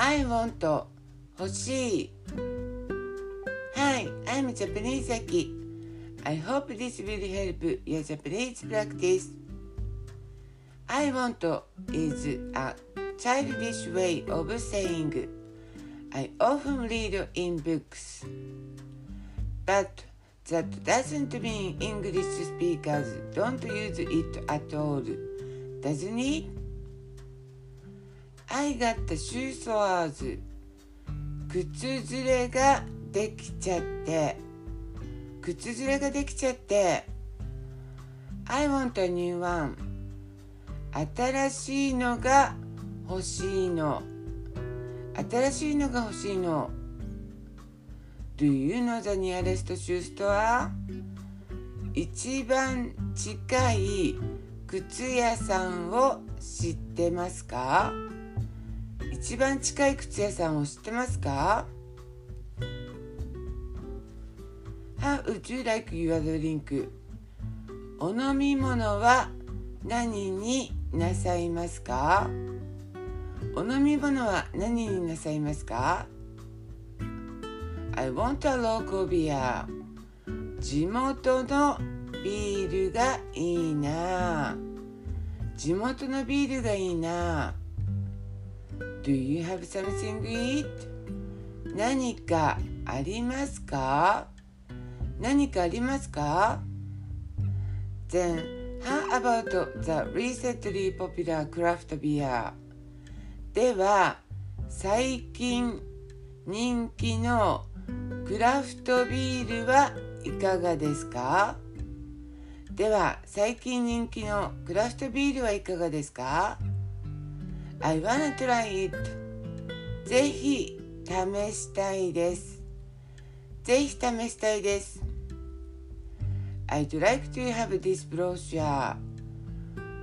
I want 欲しい Hi, I'm Japanese Aki. I hope this will help your Japanese practice. I want is a childish way of saying I often read in books. But that doesn't mean English speakers don't use it at all, doesn't it? I got shoe sores. 靴ずれができちゃって。靴ずれができちゃって。I want a new one 新しいのが欲しいの。新しいのが欲しいの。Do you know the nearest shoe store? 一番近い靴屋さんを知ってますか？一番近い靴屋さんを知ってますか？How would you like your drink? お飲み物は何になさいますか？お飲み物は何になさいますか？I want a local beer. 地元のビールがいいな。地元のビールがいいな。Do you have something to eat? 何かありますか何かありますか Then, how about the recently popular craft beer? では、最近人気のクラフトビールはいかがですかでは、最近人気のクラフトビールはいかがですか ?I wanna try it. ぜひ試したいです。ぜひ試したいです。I'd like to have this brochure.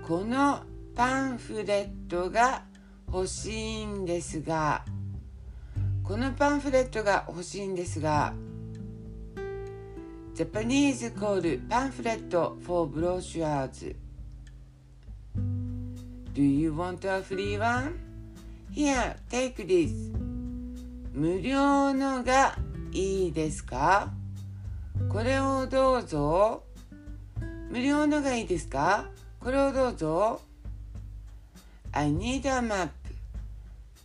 このパンフレットが欲しいんですが、このパンフレットが欲しいんですが、Japanese call パンフレット for brochures. Do you want a free one? Here, take this. 無料のがいいですか？これをどうぞ。無料のがいいですか？これをどうぞ。I need a map.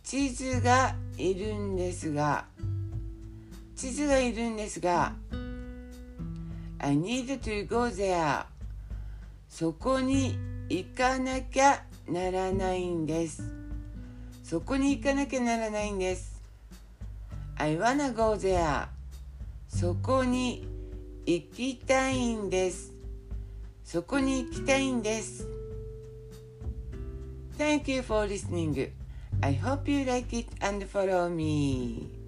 地図がいるんですが。地図がいるんですが。I need to go there. そこに行かなきゃならないんです。そこに行かなきゃならないんです。I wanna go there. そこに行きたいんです。そこに行きたいんです。Thank you for listening. I hope you like it and follow me.